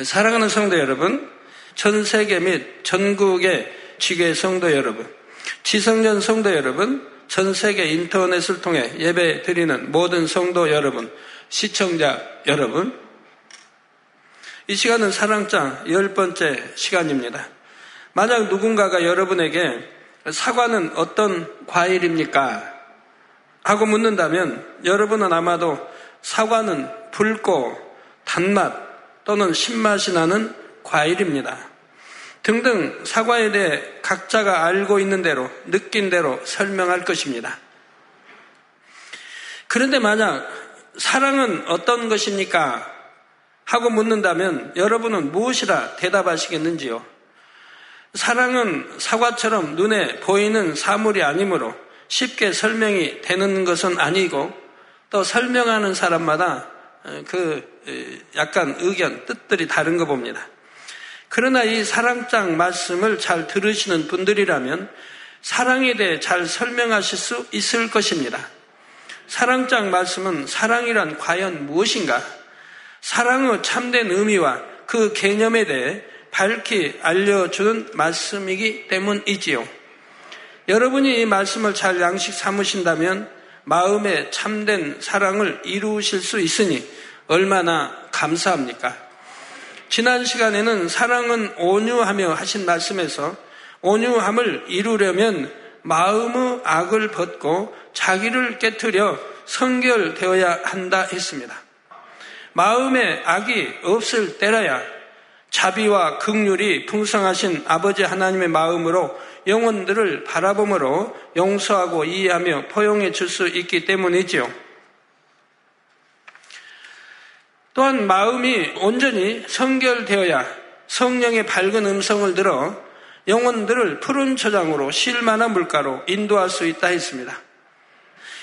사랑하는 성도 여러분, 전 세계 및 전국의 지계 성도 여러분, 지성전 성도 여러분, 전 세계 인터넷을 통해 예배 드리는 모든 성도 여러분, 시청자 여러분, 이 시간은 사랑장 열 번째 시간입니다. 만약 누군가가 여러분에게 사과는 어떤 과일입니까? 하고 묻는다면 여러분은 아마도 사과는 붉고 단맛 또는 신맛이 나는 과일입니다. 등등 사과에 대해 각자가 알고 있는 대로 느낀 대로 설명할 것입니다. 그런데 만약 사랑은 어떤 것입니까? 하고 묻는다면 여러분은 무엇이라 대답하시겠는지요? 사랑은 사과처럼 눈에 보이는 사물이 아니므로 쉽게 설명이 되는 것은 아니고 또 설명하는 사람마다 그 약간 의견, 뜻들이 다른 거 봅니다. 그러나 이 사랑장 말씀을 잘 들으시는 분들이라면 사랑에 대해 잘 설명하실 수 있을 것입니다. 사랑장 말씀은 사랑이란 과연 무엇인가? 사랑의 참된 의미와 그 개념에 대해 밝히 알려주는 말씀이기 때문이지요. 여러분이 이 말씀을 잘 양식 삼으신다면 마음의 참된 사랑을 이루실 수 있으니 얼마나 감사합니까? 지난 시간에는 사랑은 온유하며 하신 말씀에서 온유함을 이루려면 마음의 악을 벗고 자기를 깨뜨려 성결되어야 한다 했습니다. 마음에 악이 없을 때라야 자비와 극률이 풍성하신 아버지 하나님의 마음으로 영혼들을 바라봄으로 용서하고 이해하며 포용해 줄 수 있기 때문이지요. 또한 마음이 온전히 성결되어야 성령의 밝은 음성을 들어 영혼들을 푸른 초장으로 실만한 물가로 인도할 수 있다 했습니다.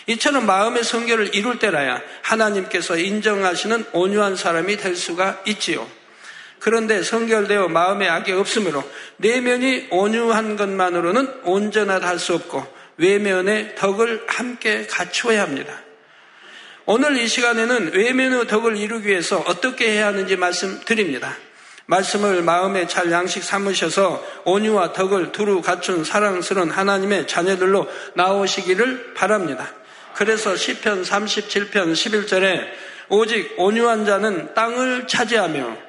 이처럼 마음의 성결을 이룰 때라야 하나님께서 인정하시는 온유한 사람이 될 수가 있지요. 그런데 성결되어 마음에 악이 없으므로 내면이 온유한 것만으로는 온전하다 할 수 없고 외면의 덕을 함께 갖추어야 합니다. 오늘 이 시간에는 외면의 덕을 이루기 위해서 어떻게 해야 하는지 말씀드립니다. 말씀을 마음에 잘 양식 삼으셔서 온유와 덕을 두루 갖춘 사랑스러운 하나님의 자녀들로 나오시기를 바랍니다. 그래서 시편 37편 11절에 오직 온유한 자는 땅을 차지하며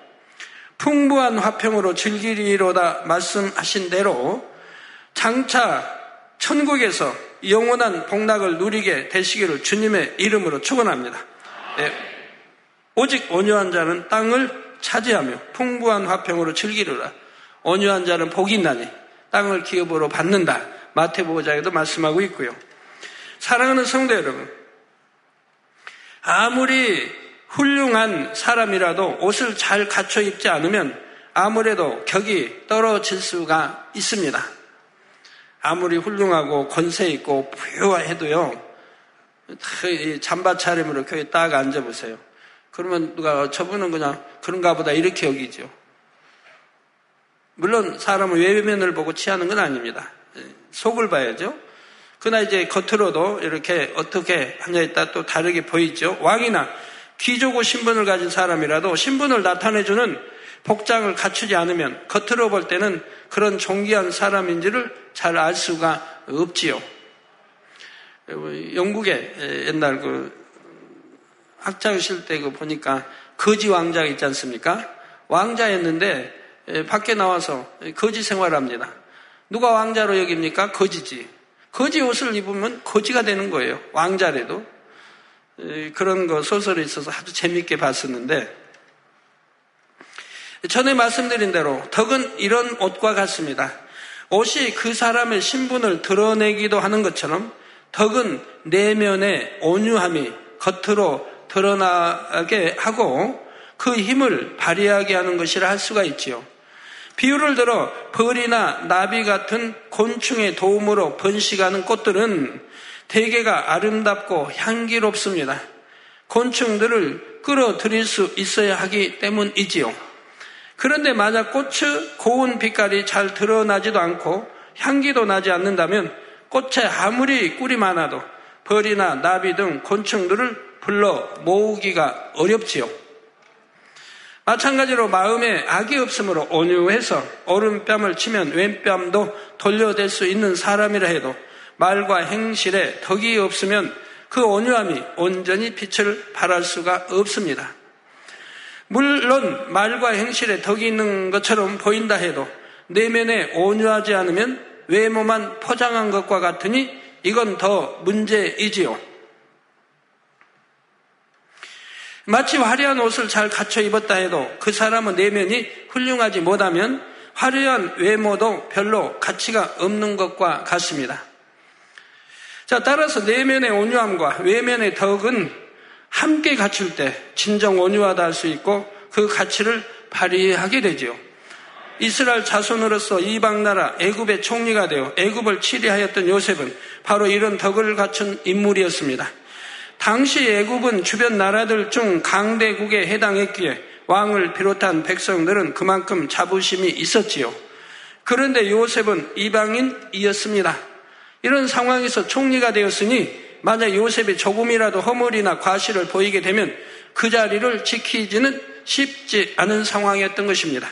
풍부한 화평으로 즐기리로다 말씀하신 대로 장차 천국에서 영원한 복락을 누리게 되시기를 주님의 이름으로 축원합니다. 네. 오직 온유한 자는 땅을 차지하며 풍부한 화평으로 즐기리라. 온유한 자는 복이 있나니 땅을 기업으로 받는다. 마태복음자에도 말씀하고 있고요. 사랑하는 성도 여러분, 아무리 훌륭한 사람이라도 옷을 잘 갖춰 입지 않으면 아무래도 격이 떨어질 수가 있습니다. 아무리 훌륭하고 권세 있고 부유해도요, 잠바 차림으로 교회 딱 앉아보세요. 그러면 누가 저분은 그냥 그런가 보다 이렇게 여기죠. 물론 사람은 외면을 보고 취하는 건 아닙니다. 속을 봐야죠. 그러나 이제 겉으로도 이렇게 어떻게 하냐에 따라 또 다르게 보이죠. 왕이나 귀족고 신분을 가진 사람이라도 신분을 나타내주는 복장을 갖추지 않으면 겉으로 볼 때는 그런 존귀한 사람인지를 잘 알 수가 없지요. 영국에 옛날 그 학창실 때그 보니까 거지 왕자가 있지 않습니까? 왕자였는데 밖에 나와서 거지 생활합니다. 누가 왕자로 여깁니까? 거지지. 거지 옷을 입으면 거지가 되는 거예요. 왕자래도. 그런 거 소설이 있어서 아주 재밌게 봤었는데 전에 말씀드린 대로 덕은 이런 옷과 같습니다. 옷이 그 사람의 신분을 드러내기도 하는 것처럼 덕은 내면의 온유함이 겉으로 드러나게 하고 그 힘을 발휘하게 하는 것이라 할 수가 있지요. 비유를 들어 벌이나 나비 같은 곤충의 도움으로 번식하는 꽃들은 대개가 아름답고 향기롭습니다. 곤충들을 끌어들일 수 있어야 하기 때문이지요. 그런데 만약 꽃의 고운 빛깔이 잘 드러나지도 않고 향기도 나지 않는다면 꽃에 아무리 꿀이 많아도 벌이나 나비 등 곤충들을 불러 모으기가 어렵지요. 마찬가지로 마음에 악이 없으므로 온유해서 오른뺨을 치면 왼뺨도 돌려댈 수 있는 사람이라 해도 말과 행실에 덕이 없으면 그 온유함이 온전히 빛을 발할 수가 없습니다. 물론 말과 행실에 덕이 있는 것처럼 보인다 해도 내면에 온유하지 않으면 외모만 포장한 것과 같으니 이건 더 문제이지요. 마치 화려한 옷을 잘 갖춰 입었다 해도 그 사람은 내면이 훌륭하지 못하면 화려한 외모도 별로 가치가 없는 것과 같습니다. 자, 따라서 내면의 온유함과 외면의 덕은 함께 갖출 때 진정 온유하다 할 수 있고 그 가치를 발휘하게 되지요. 이스라엘 자손으로서 이방 나라 애굽의 총리가 되어 애굽을 치리하였던 요셉은 바로 이런 덕을 갖춘 인물이었습니다. 당시 애굽은 주변 나라들 중 강대국에 해당했기에 왕을 비롯한 백성들은 그만큼 자부심이 있었지요. 그런데 요셉은 이방인이었습니다. 이런 상황에서 총리가 되었으니 만약 요셉이 조금이라도 허물이나 과실을 보이게 되면 그 자리를 지키지는 쉽지 않은 상황이었던 것입니다.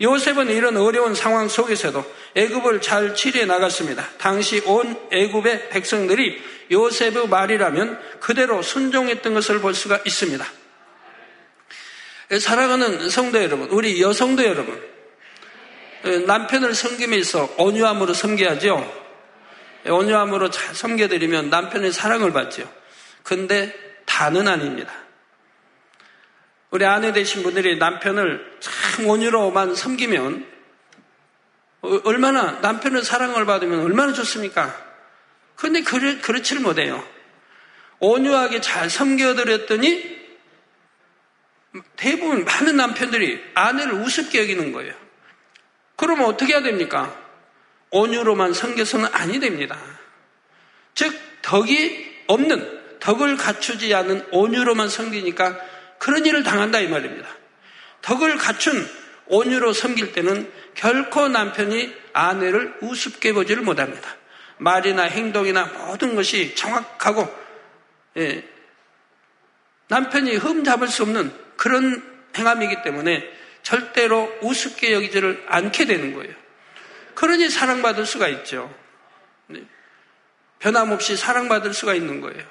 요셉은 이런 어려운 상황 속에서도 애굽을 잘 치리해 나갔습니다. 당시 온 애굽의 백성들이 요셉의 말이라면 그대로 순종했던 것을 볼 수가 있습니다. 사랑하는 성도 여러분, 우리 여성도 여러분, 남편을 섬김에 있어 온유함으로 섬겨야죠. 온유함으로 잘 섬겨드리면 남편의 사랑을 받죠. 근데 다는 아닙니다. 우리 아내 되신 분들이 남편을 참 온유로만 섬기면 어, 얼마나 남편의 사랑을 받으면 얼마나 좋습니까? 그런데 그렇, 그렇지를 못해요. 온유하게 잘 섬겨드렸더니 대부분 많은 남편들이 아내를 우습게 여기는 거예요. 그러면 어떻게 해야 됩니까? 온유로만 섬겨서는 아니 됩니다. 즉, 덕이 없는, 덕을 갖추지 않은 온유로만 섬기니까 그런 일을 당한다 이 말입니다. 덕을 갖춘 온유로 섬길 때는 결코 남편이 아내를 우습게 보지를 못합니다. 말이나 행동이나 모든 것이 정확하고 예, 남편이 흠잡을 수 없는 그런 행함이기 때문에 절대로 우습게 여기지를 않게 되는 거예요. 그러니 사랑받을 수가 있죠. 네. 변함없이 사랑받을 수가 있는 거예요.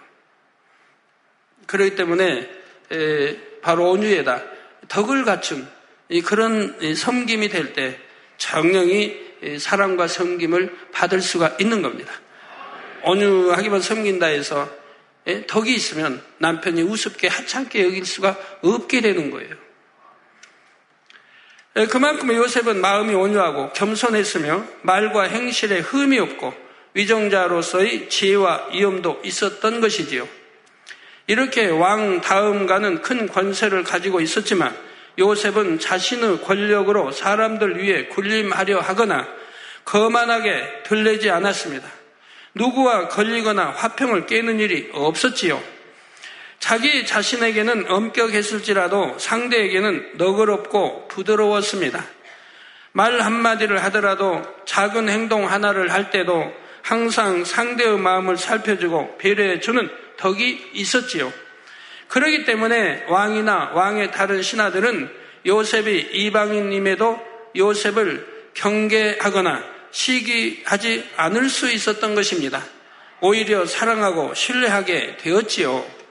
그렇기 때문에 바로 온유에다 덕을 갖춘 그런 섬김이 될 때 정령이 사랑과 섬김을 받을 수가 있는 겁니다. 온유하기만 섬긴다 해서 덕이 있으면 남편이 우습게 하찮게 여길 수가 없게 되는 거예요. 그만큼 요셉은 마음이 온유하고 겸손했으며 말과 행실에 흠이 없고 위정자로서의 지혜와 위엄도 있었던 것이지요. 이렇게 왕 다음가는 큰 권세를 가지고 있었지만 요셉은 자신의 권력으로 사람들 위해 군림하려 하거나 거만하게 들리지 않았습니다. 누구와 걸리거나 화평을 깨는 일이 없었지요. 자기 자신에게는 엄격했을지라도 상대에게는 너그럽고 부드러웠습니다. 말 한마디를 하더라도 작은 행동 하나를 할 때도 항상 상대의 마음을 살펴주고 배려해주는 덕이 있었지요. 그러기 때문에 왕이나 왕의 다른 신하들은 요셉이 이방인임에도 요셉을 경계하거나 시기하지 않을 수 있었던 것입니다. 오히려 사랑하고 신뢰하게 되었지요.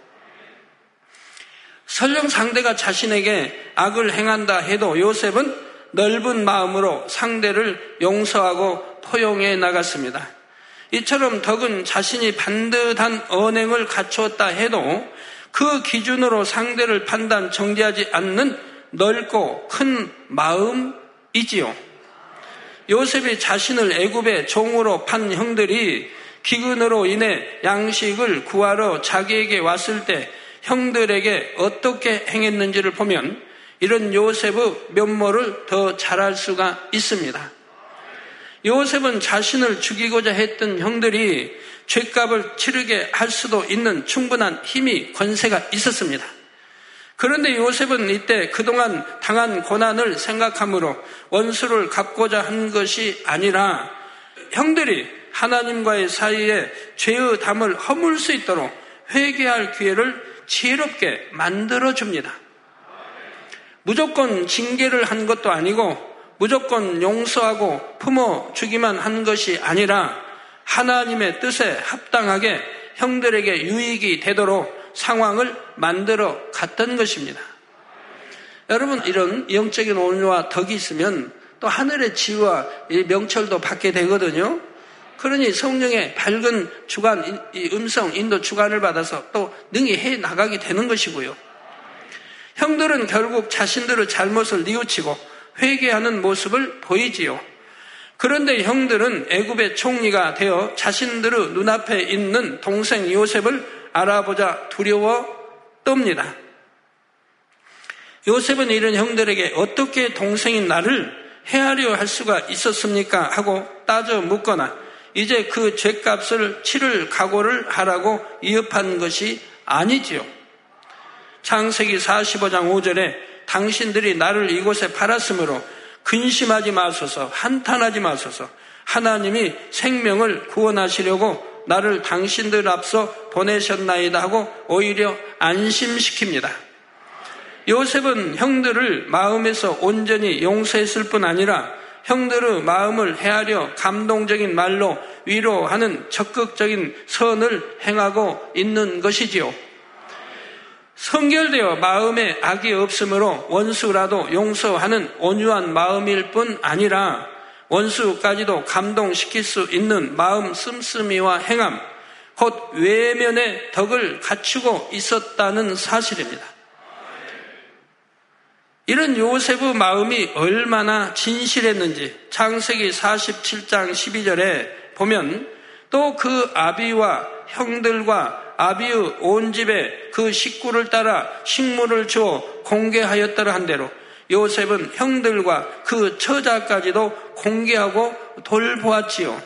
설령 상대가 자신에게 악을 행한다 해도 요셉은 넓은 마음으로 상대를 용서하고 포용해 나갔습니다. 이처럼 덕은 자신이 반듯한 언행을 갖추었다 해도 그 기준으로 상대를 판단 정지하지 않는 넓고 큰 마음이지요. 요셉이 자신을 애굽의 종으로 판 형들이 기근으로 인해 양식을 구하러 자기에게 왔을 때 형들에게 어떻게 행했는지를 보면 이런 요셉의 면모를 더 잘할 수가 있습니다. 요셉은 자신을 죽이고자 했던 형들이 죄값을 치르게 할 수도 있는 충분한 힘이 권세가 있었습니다. 그런데 요셉은 이때 그동안 당한 고난을 생각하므로 원수를 갚고자 한 것이 아니라 형들이 하나님과의 사이에 죄의 담을 허물 수 있도록 회개할 기회를 지혜롭게 만들어 줍니다. 무조건 징계를 한 것도 아니고 무조건 용서하고 품어 주기만 한 것이 아니라 하나님의 뜻에 합당하게 형들에게 유익이 되도록 상황을 만들어 갔던 것입니다. 여러분 이런 영적인 온유와 덕이 있으면 또 하늘의 지와 명철도 받게 되거든요. 그러니 성령의 밝은 주관, 음성, 인도 주관을 받아서 또 능히 해 나가게 되는 것이고요. 형들은 결국 자신들의 잘못을 뉘우치고 회개하는 모습을 보이지요. 그런데 형들은 애굽의 총리가 되어 자신들의 눈앞에 있는 동생 요셉을 알아보자 두려워 떱니다. 요셉은 이런 형들에게 어떻게 동생인 나를 헤아려 할 수가 있었습니까? 하고 따져 묻거나 이제 그 죄값을 치를 각오를 하라고 위협한 것이 아니지요. 창세기 45장 5절에 당신들이 나를 이곳에 팔았으므로 근심하지 마소서 한탄하지 마소서 하나님이 생명을 구원하시려고 나를 당신들 앞서 보내셨나이다 하고 오히려 안심시킵니다. 요셉은 형들을 마음에서 온전히 용서했을 뿐 아니라 형들의 마음을 헤아려 감동적인 말로 위로하는 적극적인 선을 행하고 있는 것이지요. 성결되어 마음에 악이 없으므로 원수라도 용서하는 온유한 마음일 뿐 아니라 원수까지도 감동시킬 수 있는 마음 씀씀이와 행함, 곧 외면의 덕을 갖추고 있었다는 사실입니다. 이런 요셉의 마음이 얼마나 진실했는지 창세기 47장 12절에 보면 또 그 아비와 형들과 아비의 온 집에 그 식구를 따라 식물을 주어 공개하였더라 한 대로 요셉은 형들과 그 처자까지도 공개하고 돌보았지요.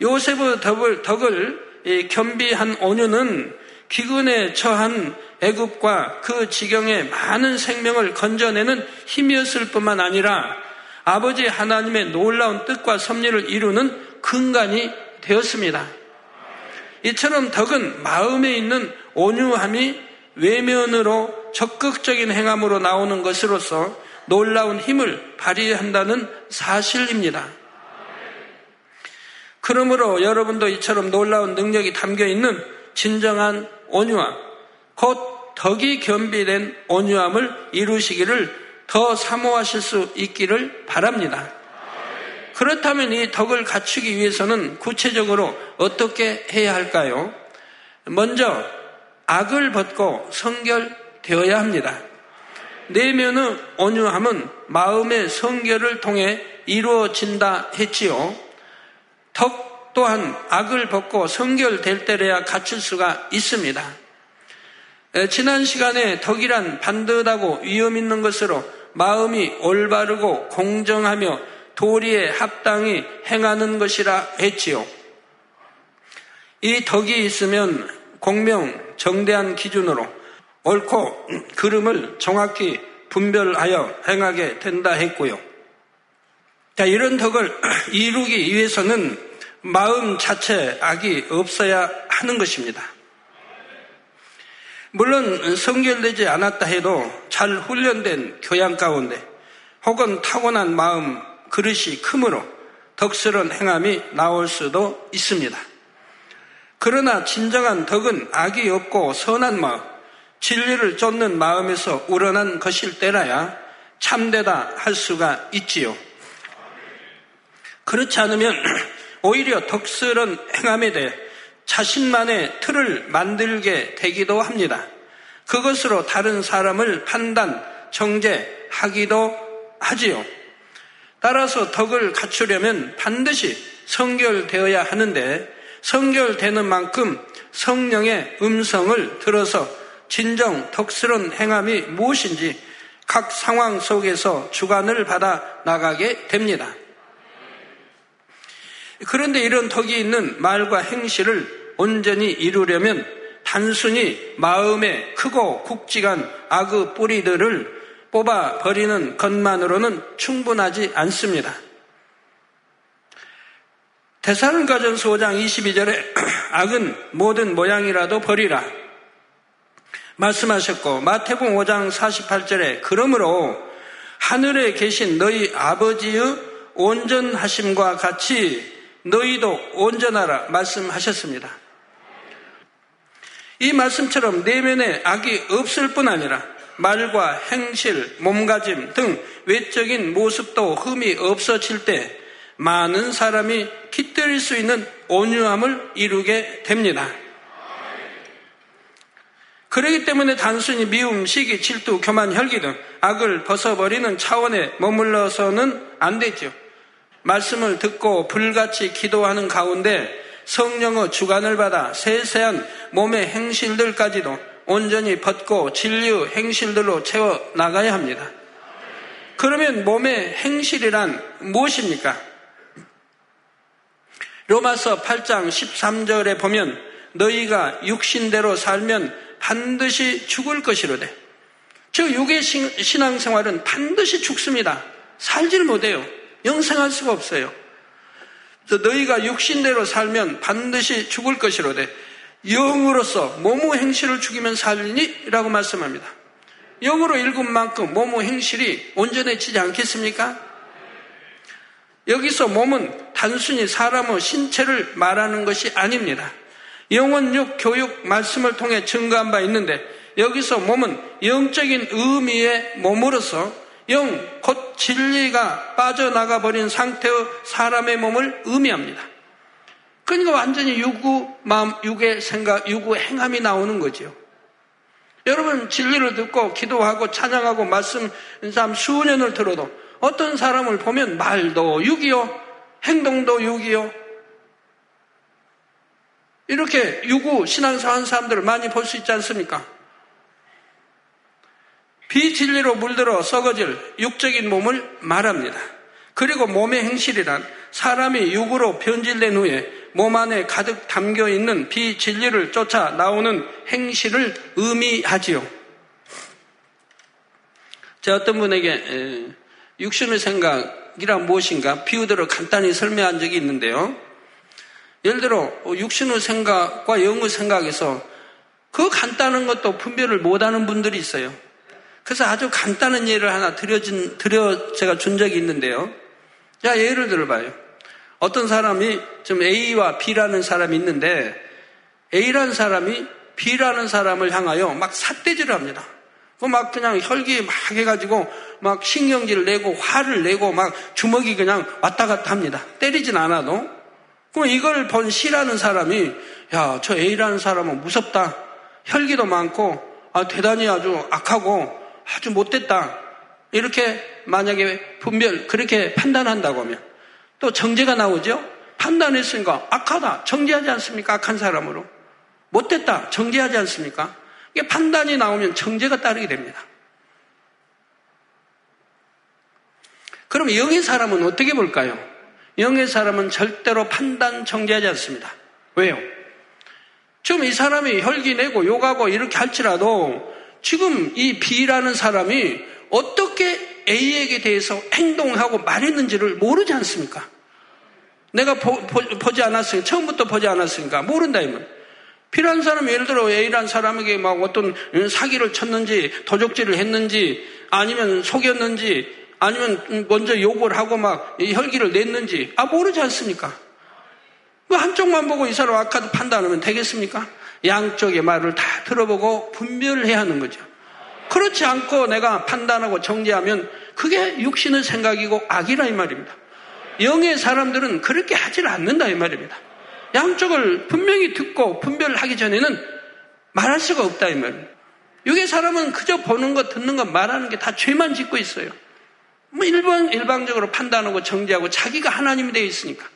요셉의 덕을, 덕을 겸비한 온유는 기근에 처한 애굽과 그 지경에 많은 생명을 건져내는 힘이었을 뿐만 아니라 아버지 하나님의 놀라운 뜻과 섭리를 이루는 근간이 되었습니다. 이처럼 덕은 마음에 있는 온유함이 외면으로 적극적인 행함으로 나오는 것으로서 놀라운 힘을 발휘한다는 사실입니다. 그러므로 여러분도 이처럼 놀라운 능력이 담겨 있는 진정한 온유함, 곧 덕이 겸비된 온유함을 이루시기를 더 사모하실 수 있기를 바랍니다. 그렇다면 이 덕을 갖추기 위해서는 구체적으로 어떻게 해야 할까요? 먼저 악을 벗고 성결되어야 합니다. 내면의 온유함은 마음의 성결을 통해 이루어진다 했지요. 덕 또한 악을 벗고 성결될 때래야 갖출 수가 있습니다. 지난 시간에 덕이란 반듯하고 위험 있는 것으로 마음이 올바르고 공정하며 도리에 합당히 행하는 것이라 했지요. 이 덕이 있으면 공명, 정대한 기준으로 옳고 그름을 정확히 분별하여 행하게 된다 했고요. 자, 이런 덕을 이루기 위해서는 마음 자체 악이 없어야 하는 것입니다. 물론 성결되지 않았다 해도 잘 훈련된 교양 가운데 혹은 타고난 마음 그릇이 크므로 덕스러운 행함이 나올 수도 있습니다. 그러나 진정한 덕은 악이 없고 선한 마음, 진리를 쫓는 마음에서 우러난 것일 때라야 참되다 할 수가 있지요. 그렇지 않으면 오히려 덕스러운 행함에 대해 자신만의 틀을 만들게 되기도 합니다. 그것으로 다른 사람을 판단, 정죄하기도 하지요. 따라서 덕을 갖추려면 반드시 성결되어야 하는데 성결되는 만큼 성령의 음성을 들어서 진정 덕스러운 행함이 무엇인지 각 상황 속에서 주관을 받아 나가게 됩니다. 그런데 이런 덕이 있는 말과 행실을 온전히 이루려면 단순히 마음에 크고 굵직한 악의 뿌리들을 뽑아 버리는 것만으로는 충분하지 않습니다. 대사는가전서 5장 22절에 악은 모든 모양이라도 버리라. 말씀하셨고 마태복음 5장 48절에 그러므로 하늘에 계신 너희 아버지의 온전하심과 같이 너희도 온전하라 말씀하셨습니다. 이 말씀처럼 내면에 악이 없을 뿐 아니라 말과 행실, 몸가짐 등 외적인 모습도 흠이 없어질 때 많은 사람이 깃들일 수 있는 온유함을 이루게 됩니다. 그러기 때문에 단순히 미움, 시기, 질투, 교만, 혈기 등 악을 벗어버리는 차원에 머물러서는 안 되죠. 말씀을 듣고 불같이 기도하는 가운데 성령의 주관을 받아 세세한 몸의 행실들까지도 온전히 벗고 진리의 행실들로 채워 나가야 합니다. 그러면 몸의 행실이란 무엇입니까? 로마서 8장 13절에 보면 너희가 육신대로 살면 반드시 죽을 것이로되 즉 육의 신앙생활은 반드시 죽습니다. 살질 못해요. 영생할 수가 없어요. 너희가 육신대로 살면 반드시 죽을 것이로되 영으로서 몸의 행실을 죽이면 살리니? 라고 말씀합니다. 영으로 읽은 만큼 몸의 행실이 온전해지지 않겠습니까? 여기서 몸은 단순히 사람의 신체를 말하는 것이 아닙니다. 영원육 교육 말씀을 통해 증거한 바 있는데 여기서 몸은 영적인 의미의 몸으로서 영, 곧 진리가 빠져나가 버린 상태의 사람의 몸을 의미합니다. 그러니까 완전히 유구 마음, 육의 생각, 유구 행함이 나오는 거죠. 여러분 진리를 듣고 기도하고 찬양하고 말씀 인삼 수년을 들어도 어떤 사람을 보면 말도 육이요, 행동도 육이요. 이렇게 유구 신앙사 한 사람들을 많이 볼 수 있지 않습니까? 비진리로 물들어 썩어질 육적인 몸을 말합니다. 그리고 몸의 행실이란 사람이 육으로 변질된 후에 몸 안에 가득 담겨 있는 비진리를 쫓아 나오는 행실을 의미하지요. 제가 어떤 분에게 육신의 생각이란 무엇인가 비유대로 간단히 설명한 적이 있는데요. 예를 들어 육신의 생각과 영의 생각에서 그 간단한 것도 분별을 못하는 분들이 있어요. 그래서 아주 간단한 예를 하나 드려진, 드려 제가 준 적이 있는데요. 자, 예를 들어봐요. 어떤 사람이 좀 A와 B라는 사람이 있는데 A라는 사람이 B라는 사람을 향하여 막 삿대질을 합니다. 그막 그냥 혈기 막 해가지고 막 신경질을 내고 화를 내고 막 주먹이 그냥 왔다 갔다 합니다. 때리진 않아도. 그럼 이걸 본 C라는 사람이 야, 저 A라는 사람은 무섭다. 혈기도 많고 아, 대단히 아주 악하고 아주 못됐다. 이렇게 만약에 분별, 그렇게 판단한다고 하면 또 정죄가 나오죠? 판단했으니까 악하다. 정죄하지 않습니까? 악한 사람으로. 못됐다. 정죄하지 않습니까? 이게 판단이 나오면 정죄가 따르게 됩니다. 그럼 영의 사람은 어떻게 볼까요? 영의 사람은 절대로 판단 정죄하지 않습니다. 왜요? 지금 이 사람이 혈기 내고 욕하고 이렇게 할지라도 지금 이 B라는 사람이 어떻게 A에게 대해서 행동하고 말했는지를 모르지 않습니까? 내가 보, 지 않았으니까, 처음부터 보지 않았으니까, 모른다, 이말. B라는 사람이 예를 들어 A라는 사람에게 막 어떤 사기를 쳤는지, 도적질을 했는지, 아니면 속였는지, 아니면 먼저 욕을 하고 막 혈기를 냈는지, 아, 모르지 않습니까? 그 한쪽만 보고 이 사람 악하다 판단하면 되겠습니까? 양쪽의 말을 다 들어보고 분별을 해야 하는 거죠. 그렇지 않고 내가 판단하고 정죄하면 그게 육신의 생각이고 악이라 이 말입니다. 영의 사람들은 그렇게 하질 않는다 이 말입니다. 양쪽을 분명히 듣고 분별하기 전에는 말할 수가 없다 이 말입니다. 육의 사람은 그저 보는 것, 듣는 것, 말하는 게 다 죄만 짓고 있어요. 뭐 일반, 일방적으로 판단하고 정죄하고 자기가 하나님이 되어 있으니까.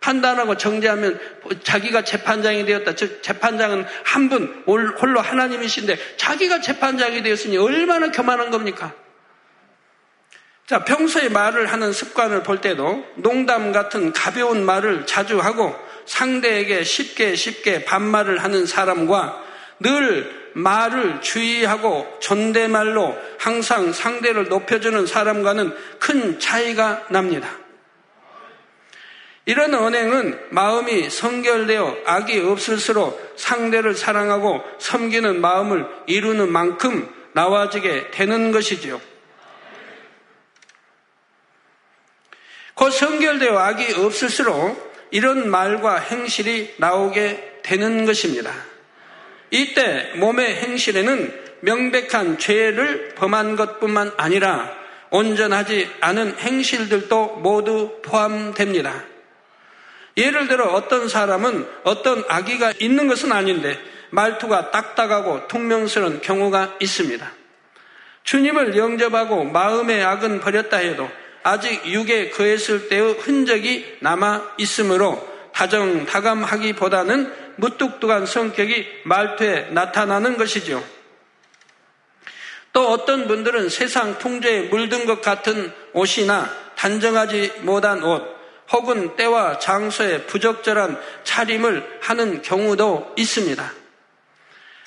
판단하고 정죄하면 자기가 재판장이 되었다. 즉 재판장은 한 분 홀로 하나님이신데 자기가 재판장이 되었으니 얼마나 교만한 겁니까? 자, 평소에 말을 하는 습관을 볼 때도 농담 같은 가벼운 말을 자주 하고 상대에게 쉽게 쉽게 반말을 하는 사람과 늘 말을 주의하고 존대말로 항상 상대를 높여주는 사람과는 큰 차이가 납니다. 이런 언행은 마음이 성결되어 악이 없을수록 상대를 사랑하고 섬기는 마음을 이루는 만큼 나와지게 되는 것이지요. 곧 성결되어 악이 없을수록 이런 말과 행실이 나오게 되는 것입니다. 이때 몸의 행실에는 명백한 죄를 범한 것뿐만 아니라 온전하지 않은 행실들도 모두 포함됩니다. 예를 들어 어떤 사람은 어떤 악의가 있는 것은 아닌데 말투가 딱딱하고 퉁명스러운 경우가 있습니다. 주님을 영접하고 마음의 악은 버렸다 해도 아직 육에 거했을 때의 흔적이 남아 있으므로 다정다감하기보다는 무뚝뚝한 성격이 말투에 나타나는 것이죠. 또 어떤 분들은 세상 풍조에 물든 것 같은 옷이나 단정하지 못한 옷, 혹은 때와 장소에 부적절한 차림을 하는 경우도 있습니다.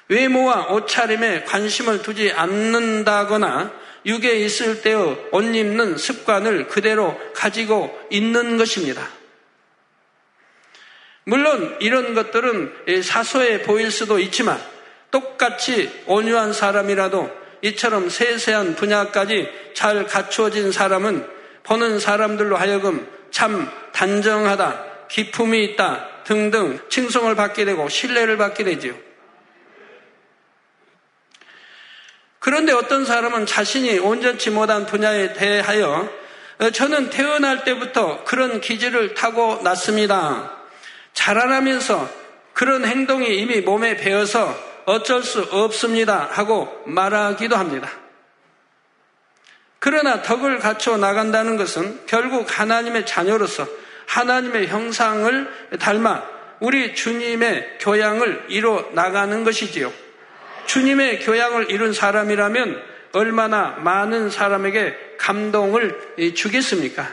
외모와 옷차림에 관심을 두지 않는다거나 육에 있을 때의 옷 입는 습관을 그대로 가지고 있는 것입니다. 물론 이런 것들은 사소해 보일 수도 있지만 똑같이 온유한 사람이라도 이처럼 세세한 분야까지 잘 갖추어진 사람은 보는 사람들로 하여금 참 단정하다, 기품이 있다 등등 칭송을 받게 되고 신뢰를 받게 되지요. 그런데 어떤 사람은 자신이 온전치 못한 분야에 대하여 어, 저는 태어날 때부터 그런 기질을 타고 났습니다. 자라나면서 그런 행동이 이미 몸에 배어서 어쩔 수 없습니다 하고 말하기도 합니다. 그러나 덕을 갖춰 나간다는 것은 결국 하나님의 자녀로서 하나님의 형상을 닮아 우리 주님의 교양을 이뤄 나가는 것이지요. 주님의 교양을 이룬 사람이라면 얼마나 많은 사람에게 감동을 주겠습니까?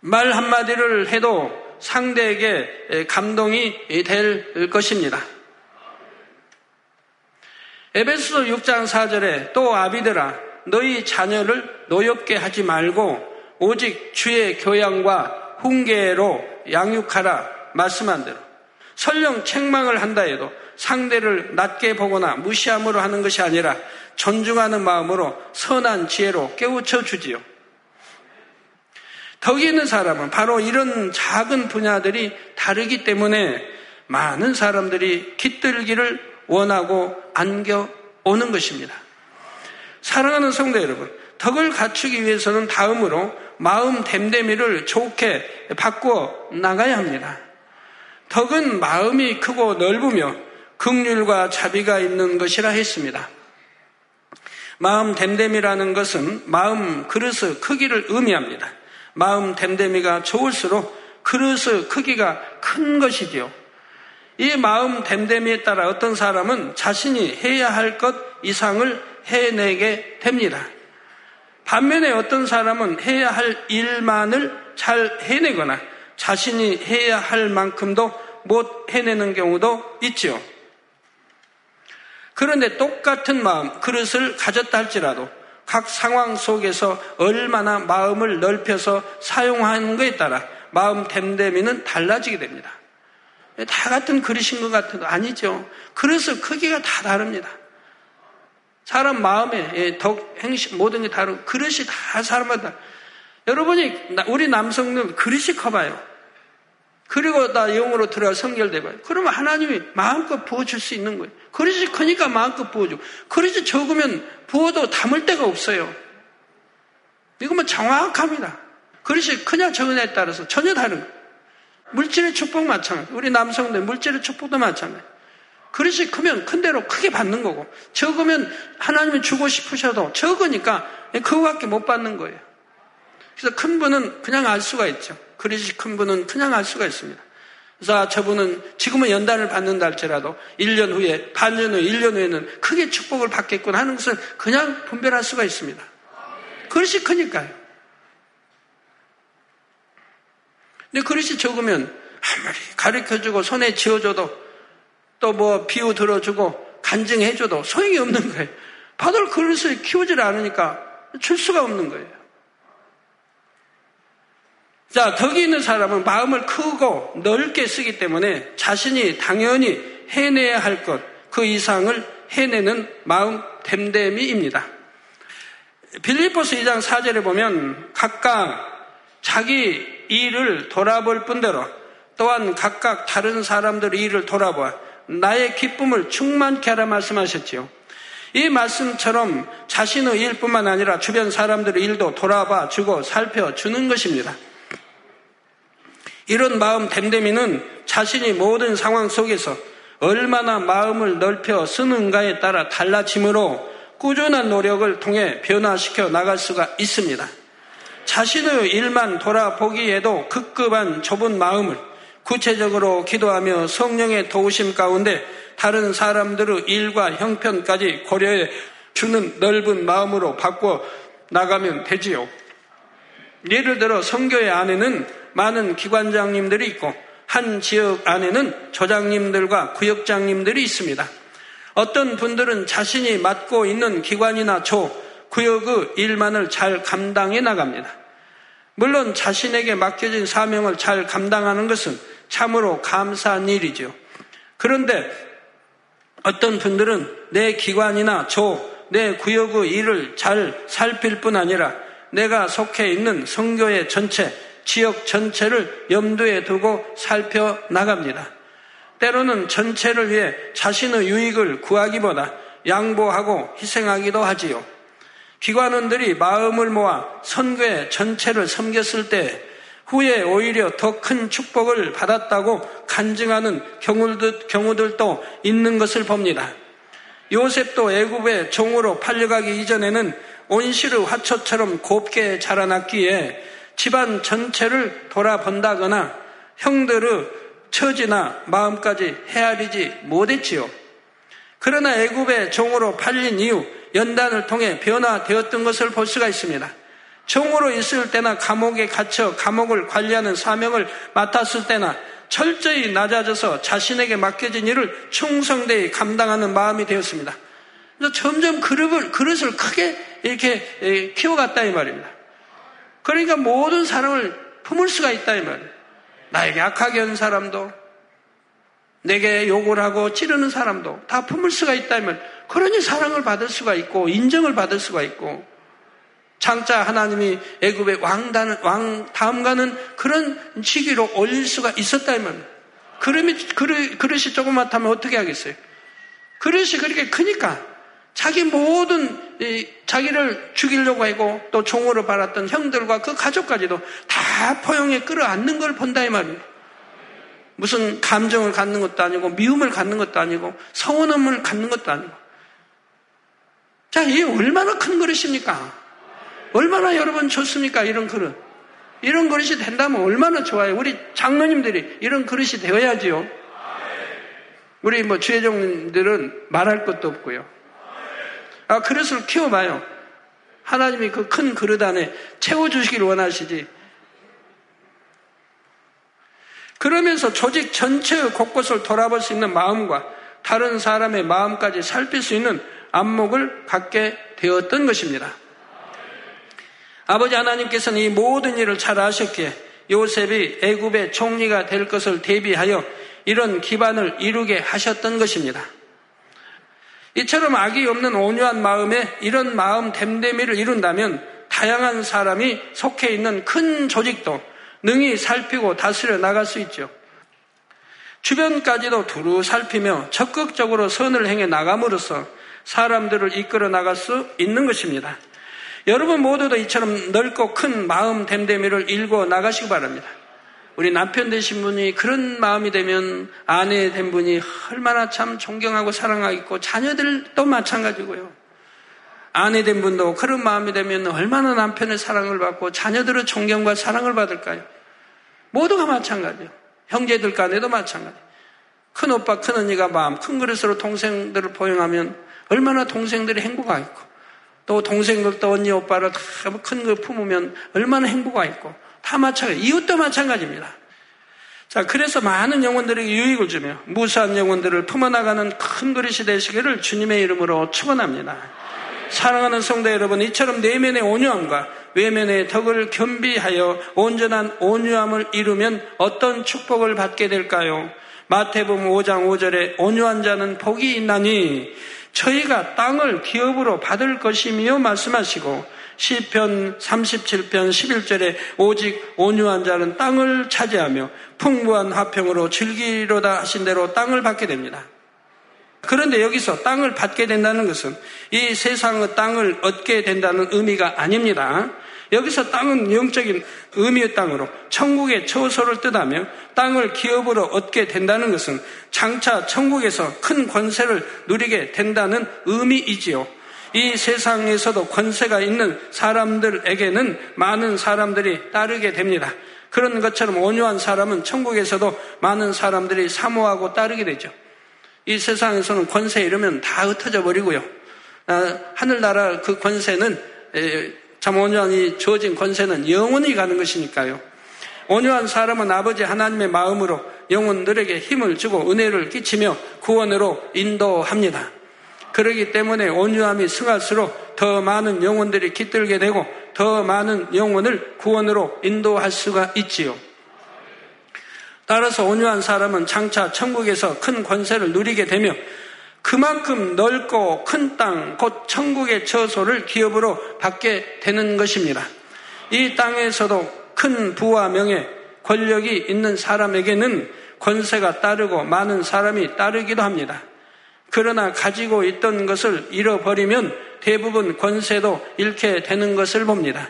말 한마디를 해도 상대에게 감동이 될 것입니다. 에베소서 6장 4절에 또 아비들아 너희 자녀를 노엽게 하지 말고 오직 주의 교양과 훈계로 양육하라 말씀한 대로 설령 책망을 한다 해도 상대를 낮게 보거나 무시함으로 하는 것이 아니라 존중하는 마음으로 선한 지혜로 깨우쳐 주지요. 덕이 있는 사람은 바로 이런 작은 분야들이 다르기 때문에 많은 사람들이 깃들기를 원하고 안겨 오는 것입니다. 사랑하는 성도 여러분, 덕을 갖추기 위해서는 다음으로 마음 댐댐이를 좋게 바꾸어 나가야 합니다. 덕은 마음이 크고 넓으며 극률과 자비가 있는 것이라 했습니다. 마음 댐댐이라는 것은 마음 그릇의 크기를 의미합니다. 마음 댐댐이가 좋을수록 그릇의 크기가 큰 것이지요. 이 마음 댐댐이에 따라 어떤 사람은 자신이 해야 할 것 이상을 해내게 됩니다. 반면에 어떤 사람은 해야 할 일만을 잘 해내거나 자신이 해야 할 만큼도 못 해내는 경우도 있지요. 그런데 똑같은 마음, 그릇을 가졌다 할지라도 각 상황 속에서 얼마나 마음을 넓혀서 사용하는 것에 따라 마음 댐댐이는 달라지게 됩니다. 다 같은 그릇인 것 같아도 아니죠. 그래서 크기가 다 다릅니다. 사람 마음에 예, 덕, 행실 모든 게 다르고 그릇이 다 사람마다 여러분이 우리 남성들 그릇이 커봐요. 그리고 나 영으로 들어가 성결돼봐요. 그러면 하나님이 마음껏 부어줄 수 있는 거예요. 그릇이 크니까 마음껏 부어주고 그릇이 적으면 부어도 담을 데가 없어요. 이거면 정확합니다. 그릇이 크냐 적으냐에 따라서 전혀 다른 거예요. 물질의 축복 마찬가지. 우리 남성들 물질의 축복도 마찬가지. 그릇이 크면 큰 대로 크게 받는 거고 적으면 하나님이 주고 싶으셔도 적으니까 그거밖에 못 받는 거예요. 그래서 큰 분은 그냥 알 수가 있죠. 그릇이 큰 분은 그냥 알 수가 있습니다. 그래서 아, 저분은 지금은 연단을 받는다 할지라도 1년 후에, 반년 후에, 1년 후에는 크게 축복을 받겠구나 하는 것을 그냥 분별할 수가 있습니다. 그릇이 크니까요. 근데 그릇이 적으면 아무리 가르쳐주고 손에 쥐어줘도 또 뭐 비유 들어주고 간증해줘도 소용이 없는 거예요. 받을 그릇을 키우질 않으니까 줄 수가 없는 거예요. 자, 덕이 있는 사람은 마음을 크고 넓게 쓰기 때문에 자신이 당연히 해내야 할 것, 그 이상을 해내는 마음 됨됨이입니다. 빌리포스 2장 4절에 보면 각각 자기 일을 돌아볼 뿐더러 또한 각각 다른 사람들의 일을 돌아보아 나의 기쁨을 충만케 하라 말씀하셨지요. 이 말씀처럼 자신의 일뿐만 아니라 주변 사람들의 일도 돌아봐 주고 살펴주는 것입니다. 이런 마음 댐댐이는 자신이 모든 상황 속에서 얼마나 마음을 넓혀 쓰는가에 따라 달라지므로 꾸준한 노력을 통해 변화시켜 나갈 수가 있습니다. 자신의 일만 돌아보기에도 급급한 좁은 마음을 구체적으로 기도하며 성령의 도우심 가운데 다른 사람들의 일과 형편까지 고려해 주는 넓은 마음으로 바꿔 나가면 되지요. 예를 들어 성교회 안에는 많은 기관장님들이 있고 한 지역 안에는 조장님들과 구역장님들이 있습니다. 어떤 분들은 자신이 맡고 있는 기관이나 조, 구역의 일만을 잘 감당해 나갑니다. 물론 자신에게 맡겨진 사명을 잘 감당하는 것은 참으로 감사한 일이죠. 그런데 어떤 분들은 내 기관이나 조, 내 구역의 일을 잘 살필 뿐 아니라 내가 속해 있는 성교의 전체, 지역 전체를 염두에 두고 살펴 나갑니다. 때로는 전체를 위해 자신의 유익을 구하기보다 양보하고 희생하기도 하지요. 기관원들이 마음을 모아 선교의 전체를 섬겼을 때 후에 오히려 더 큰 축복을 받았다고 간증하는 경우들, 경우들도 있는 것을 봅니다. 요셉도 애굽의 종으로 팔려가기 이전에는 온실의 화초처럼 곱게 자라났기에 집안 전체를 돌아본다거나 형들의 처지나 마음까지 헤아리지 못했지요. 그러나 애굽의 종으로 팔린 이후 연단을 통해 변화되었던 것을 볼 수가 있습니다. 종으로 있을 때나 감옥에 갇혀 감옥을 관리하는 사명을 맡았을 때나 철저히 낮아져서 자신에게 맡겨진 일을 충성되이 감당하는 마음이 되었습니다. 그래서 점점 그릇을, 그릇을 크게 이렇게 키워갔다 이 말입니다. 그러니까 모든 사람을 품을 수가 있다 이 말이에요. 나에게 악하게 한 사람도 내게 욕을 하고 찌르는 사람도 다 품을 수가 있다 이 말. 그러니 사랑을 받을 수가 있고 인정을 받을 수가 있고 장자 하나님이 애굽의 왕단 왕 다음가는 그런 시기로 올릴 수가 있었다 이 말. 그릇이 그릇, 그릇이 조그맣다면 어떻게 하겠어요? 그릇이 그렇게 크니까 자기 모든 자기를 죽이려고 하고 또 종으로 받았던 형들과 그 가족까지도 다 포용에 끌어안는 걸 본다 이 말이에요. 무슨 감정을 갖는 것도 아니고 미움을 갖는 것도 아니고 성원함을 갖는 것도 아니고. 자, 이게 얼마나 큰 그릇입니까? 얼마나 여러분 좋습니까? 이런 그릇. 이런 그릇이 된다면 얼마나 좋아요. 우리 장로님들이 이런 그릇이 되어야지요. 우리 뭐 주회장님들은 말할 것도 없고요. 아, 그릇을 키워봐요. 하나님이 그 큰 그릇 안에 채워주시길 원하시지. 그러면서 조직 전체의 곳곳을 돌아볼 수 있는 마음과 다른 사람의 마음까지 살필 수 있는 안목을 갖게 되었던 것입니다. 아버지 하나님께서는 이 모든 일을 잘 아셨기에 요셉이 애굽의 총리가 될 것을 대비하여 이런 기반을 이루게 하셨던 것입니다. 이처럼 악이 없는 온유한 마음에 이런 마음 댐댐이를 이룬다면 다양한 사람이 속해 있는 큰 조직도 능히 살피고 다스려 나갈 수 있죠. 주변까지도 두루 살피며 적극적으로 선을 행해 나감으로써 사람들을 이끌어 나갈 수 있는 것입니다. 여러분 모두도 이처럼 넓고 큰 마음 댐댐이를 읽어 나가시기 바랍니다. 우리 남편 되신 분이 그런 마음이 되면 아내 된 분이 얼마나 참 존경하고 사랑하고 자녀들도 마찬가지고요. 아내 된 분도 그런 마음이 되면 얼마나 남편의 사랑을 받고 자녀들의 존경과 사랑을 받을까요? 모두가 마찬가지요. 형제들 간에도 마찬가지. 큰 오빠, 큰 언니가 마음 큰 그릇으로 동생들을 포용하면 얼마나 동생들이 행복하겠고 또 동생들도 언니 오빠를 다큰거 품으면 얼마나 행복하겠고 다 마찬가지. 이웃도 마찬가지입니다. 자, 그래서 많은 영혼들에게 유익을 주며 무수한 영혼들을 품어나가는 큰 그릇이 되시기를 주님의 이름으로 축원합니다. 사랑하는 성도 여러분, 이처럼 내면의 온유함과 외면의 덕을 겸비하여 온전한 온유함을 이루면 어떤 축복을 받게 될까요? 마태복음 5장 5절에 온유한 자는 복이 있나니 저희가 땅을 기업으로 받을 것이며 말씀하시고 시편 37편 11절에 오직 온유한 자는 땅을 차지하며 풍부한 화평으로 즐기로다 하신 대로 땅을 받게 됩니다. 그런데 여기서 땅을 받게 된다는 것은 이 세상의 땅을 얻게 된다는 의미가 아닙니다. 여기서 땅은 영적인 의미의 땅으로 천국의 처소를 뜻하며 땅을 기업으로 얻게 된다는 것은 장차 천국에서 큰 권세를 누리게 된다는 의미이지요. 이 세상에서도 권세가 있는 사람들에게는 많은 사람들이 따르게 됩니다. 그런 것처럼 온유한 사람은 천국에서도 많은 사람들이 사모하고 따르게 되죠. 이 세상에서는 권세 이러면 다 흩어져 버리고요. 아, 하늘나라 그 권세는 참 온유한이 주어진 권세는 영원히 가는 것이니까요. 온유한 사람은 아버지 하나님의 마음으로 영혼들에게 힘을 주고 은혜를 끼치며 구원으로 인도합니다. 그러기 때문에 온유함이 승할수록 더 많은 영혼들이 깃들게 되고 더 많은 영혼을 구원으로 인도할 수가 있지요. 따라서 온유한 사람은 장차 천국에서 큰 권세를 누리게 되며 그만큼 넓고 큰 땅, 곧 천국의 처소를 기업으로 받게 되는 것입니다. 이 땅에서도 큰 부와 명예, 권력이 있는 사람에게는 권세가 따르고 많은 사람이 따르기도 합니다. 그러나 가지고 있던 것을 잃어버리면 대부분 권세도 잃게 되는 것을 봅니다.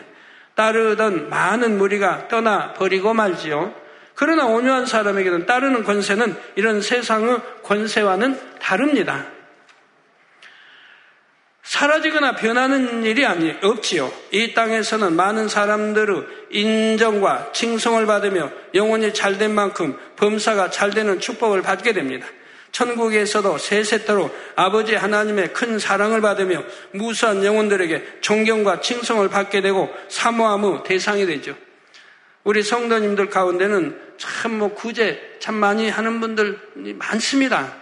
따르던 많은 무리가 떠나버리고 말지요. 그러나 온유한 사람에게는 따르는 권세는 이런 세상의 권세와는 다릅니다. 사라지거나 변하는 일이 아니 없지요. 이 땅에서는 많은 사람들의 인정과 칭송을 받으며 영혼이 잘된 만큼 범사가 잘되는 축복을 받게 됩니다. 천국에서도 세세토로 아버지 하나님의 큰 사랑을 받으며 무수한 영혼들에게 존경과 칭송을 받게 되고 사모함의 대상이 되죠. 우리 성도님들 가운데는 참 뭐 구제 참 많이 하는 분들 많습니다.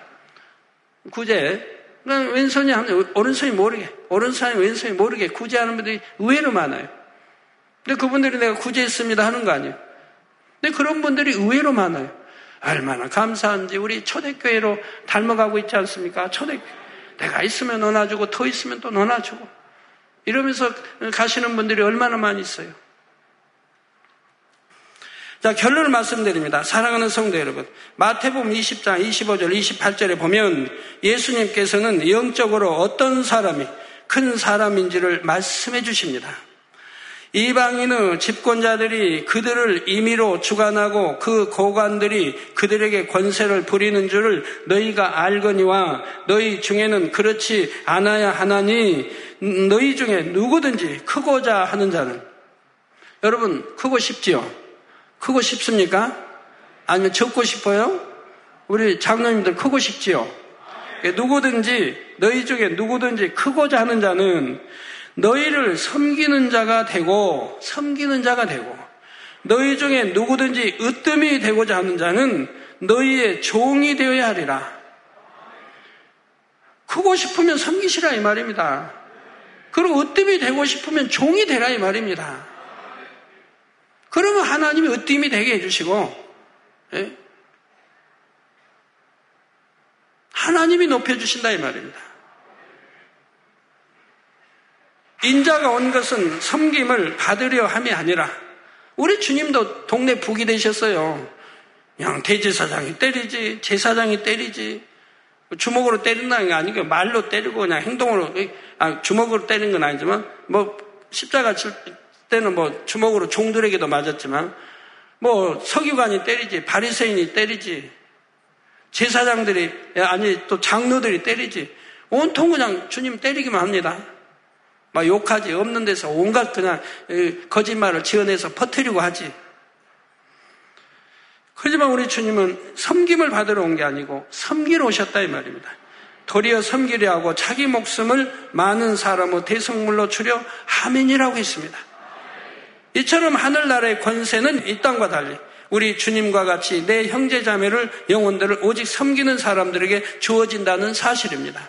구제. 왼손이 하는, 오른손이 모르게, 오른손이 왼손이 모르게 구제하는 분들이 의외로 많아요. 근데 그분들이 내가 구제했습니다 하는 거 아니에요. 근데 그런 분들이 의외로 많아요. 얼마나 감사한지 우리 초대교회로 닮아가고 있지 않습니까? 초대 내가 있으면 너나주고 더 있으면 또 너나주고 이러면서 가시는 분들이 얼마나 많이 있어요. 자, 결론을 말씀드립니다. 사랑하는 성도 여러분. 마태복음 20장 25절 28절에 보면 예수님께서는 영적으로 어떤 사람이 큰 사람인지를 말씀해 주십니다. 이방인의 집권자들이 그들을 임의로 주관하고 그 고관들이 그들에게 권세를 부리는 줄을 너희가 알거니와 너희 중에는 그렇지 않아야 하나니 너희 중에 누구든지 크고자 하는 자는 여러분 크고 싶지요? 크고 싶습니까? 아니면 적고 싶어요? 우리 장로님들 크고 싶지요? 누구든지 너희 중에 누구든지 크고자 하는 자는 너희를 섬기는 자가 되고 섬기는 자가 되고 너희 중에 누구든지 으뜸이 되고자 하는 자는 너희의 종이 되어야 하리라. 크고 싶으면 섬기시라 이 말입니다. 그리고 으뜸이 되고 싶으면 종이 되라 이 말입니다. 그러면 하나님이 으뜸이 되게 해주시고 예? 하나님이 높여주신다 이 말입니다. 인자가 온 것은 섬김을 받으려 함이 아니라 우리 주님도 동네 북이 되셨어요. 그냥 대제사장이 때리지, 제사장이 때리지, 주먹으로 때린다는 게 아니고 말로 때리고 그냥 행동으로, 아, 주먹으로 때리는 건 아니지만, 뭐, 십자가 칠 때는 뭐 주먹으로 종들에게도 맞았지만, 뭐 석유관이 때리지, 바리새인이 때리지, 제사장들이, 아니 또 장로들이 때리지, 온통 그냥 주님 때리기만 합니다. 막 욕하지 없는 데서 온갖 그냥 거짓말을 지어내서 퍼뜨리고 하지. 그렇지만 우리 주님은 섬김을 받으러 온 게 아니고 섬기러 오셨다 이 말입니다. 도리어 섬기려 하고 자기 목숨을 많은 사람의 대성물로 주려 하민이라고 했습니다. 이처럼 하늘나라의 권세는 이 땅과 달리 우리 주님과 같이 내 형제 자매를 영혼들을 오직 섬기는 사람들에게 주어진다는 사실입니다.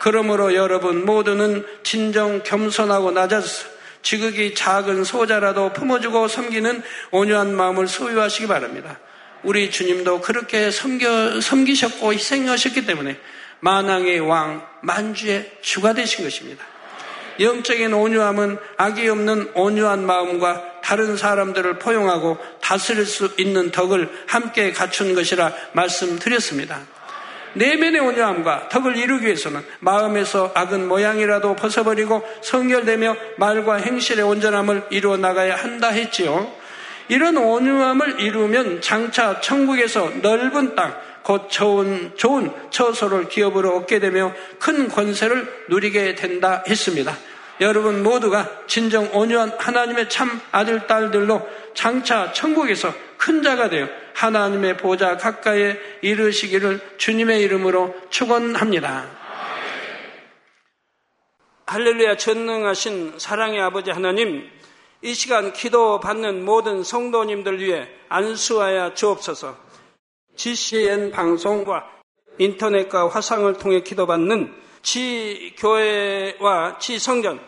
그러므로 여러분 모두는 진정 겸손하고 낮아서 지극히 작은 소자라도 품어주고 섬기는 온유한 마음을 소유하시기 바랍니다. 우리 주님도 그렇게 섬겨, 섬기셨고 희생하셨기 때문에 만왕의 왕, 만주의 주가 되신 것입니다. 영적인 온유함은 악이 없는 온유한 마음과 다른 사람들을 포용하고 다스릴 수 있는 덕을 함께 갖춘 것이라 말씀드렸습니다. 내면의 온유함과 덕을 이루기 위해서는 마음에서 악은 모양이라도 벗어버리고 성결되며 말과 행실의 온전함을 이루어 나가야 한다 했지요. 이런 온유함을 이루면 장차 천국에서 넓은 땅, 곧 좋은, 좋은 처소를 기업으로 얻게 되며 큰 권세를 누리게 된다 했습니다. 여러분 모두가 진정 온유한 하나님의 참 아들, 딸들로 장차 천국에서 큰 자가 되어 하나님의 보좌 가까이에 이르시기를 주님의 이름으로 축원합니다. 할렐루야 전능하신 사랑의 아버지 하나님 이 시간 기도 받는 모든 성도님들 위해 안수하여 주옵소서. GCN 방송과 인터넷과 화상을 통해 기도받는 지 교회와 지 성전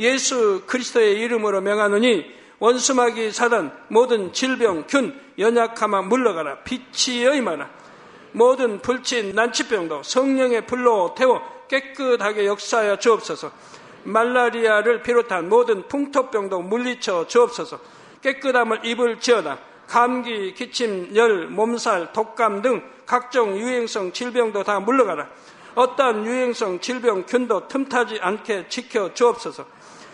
예수 그리스도의 이름으로 명하노니 원수마귀 사단 모든 질병 균 연약함아 물러가라. 빛이 여임하라. 모든 불친 난치병도 성령의 불로 태워 깨끗하게 역사하여 주옵소서. 말라리아를 비롯한 모든 풍토병도 물리쳐 주옵소서. 깨끗함을 입을 지어다. 감기, 기침, 열, 몸살, 독감 등 각종 유행성 질병도 다 물러가라. 어떠한 유행성 질병 균도 틈타지 않게 지켜 주옵소서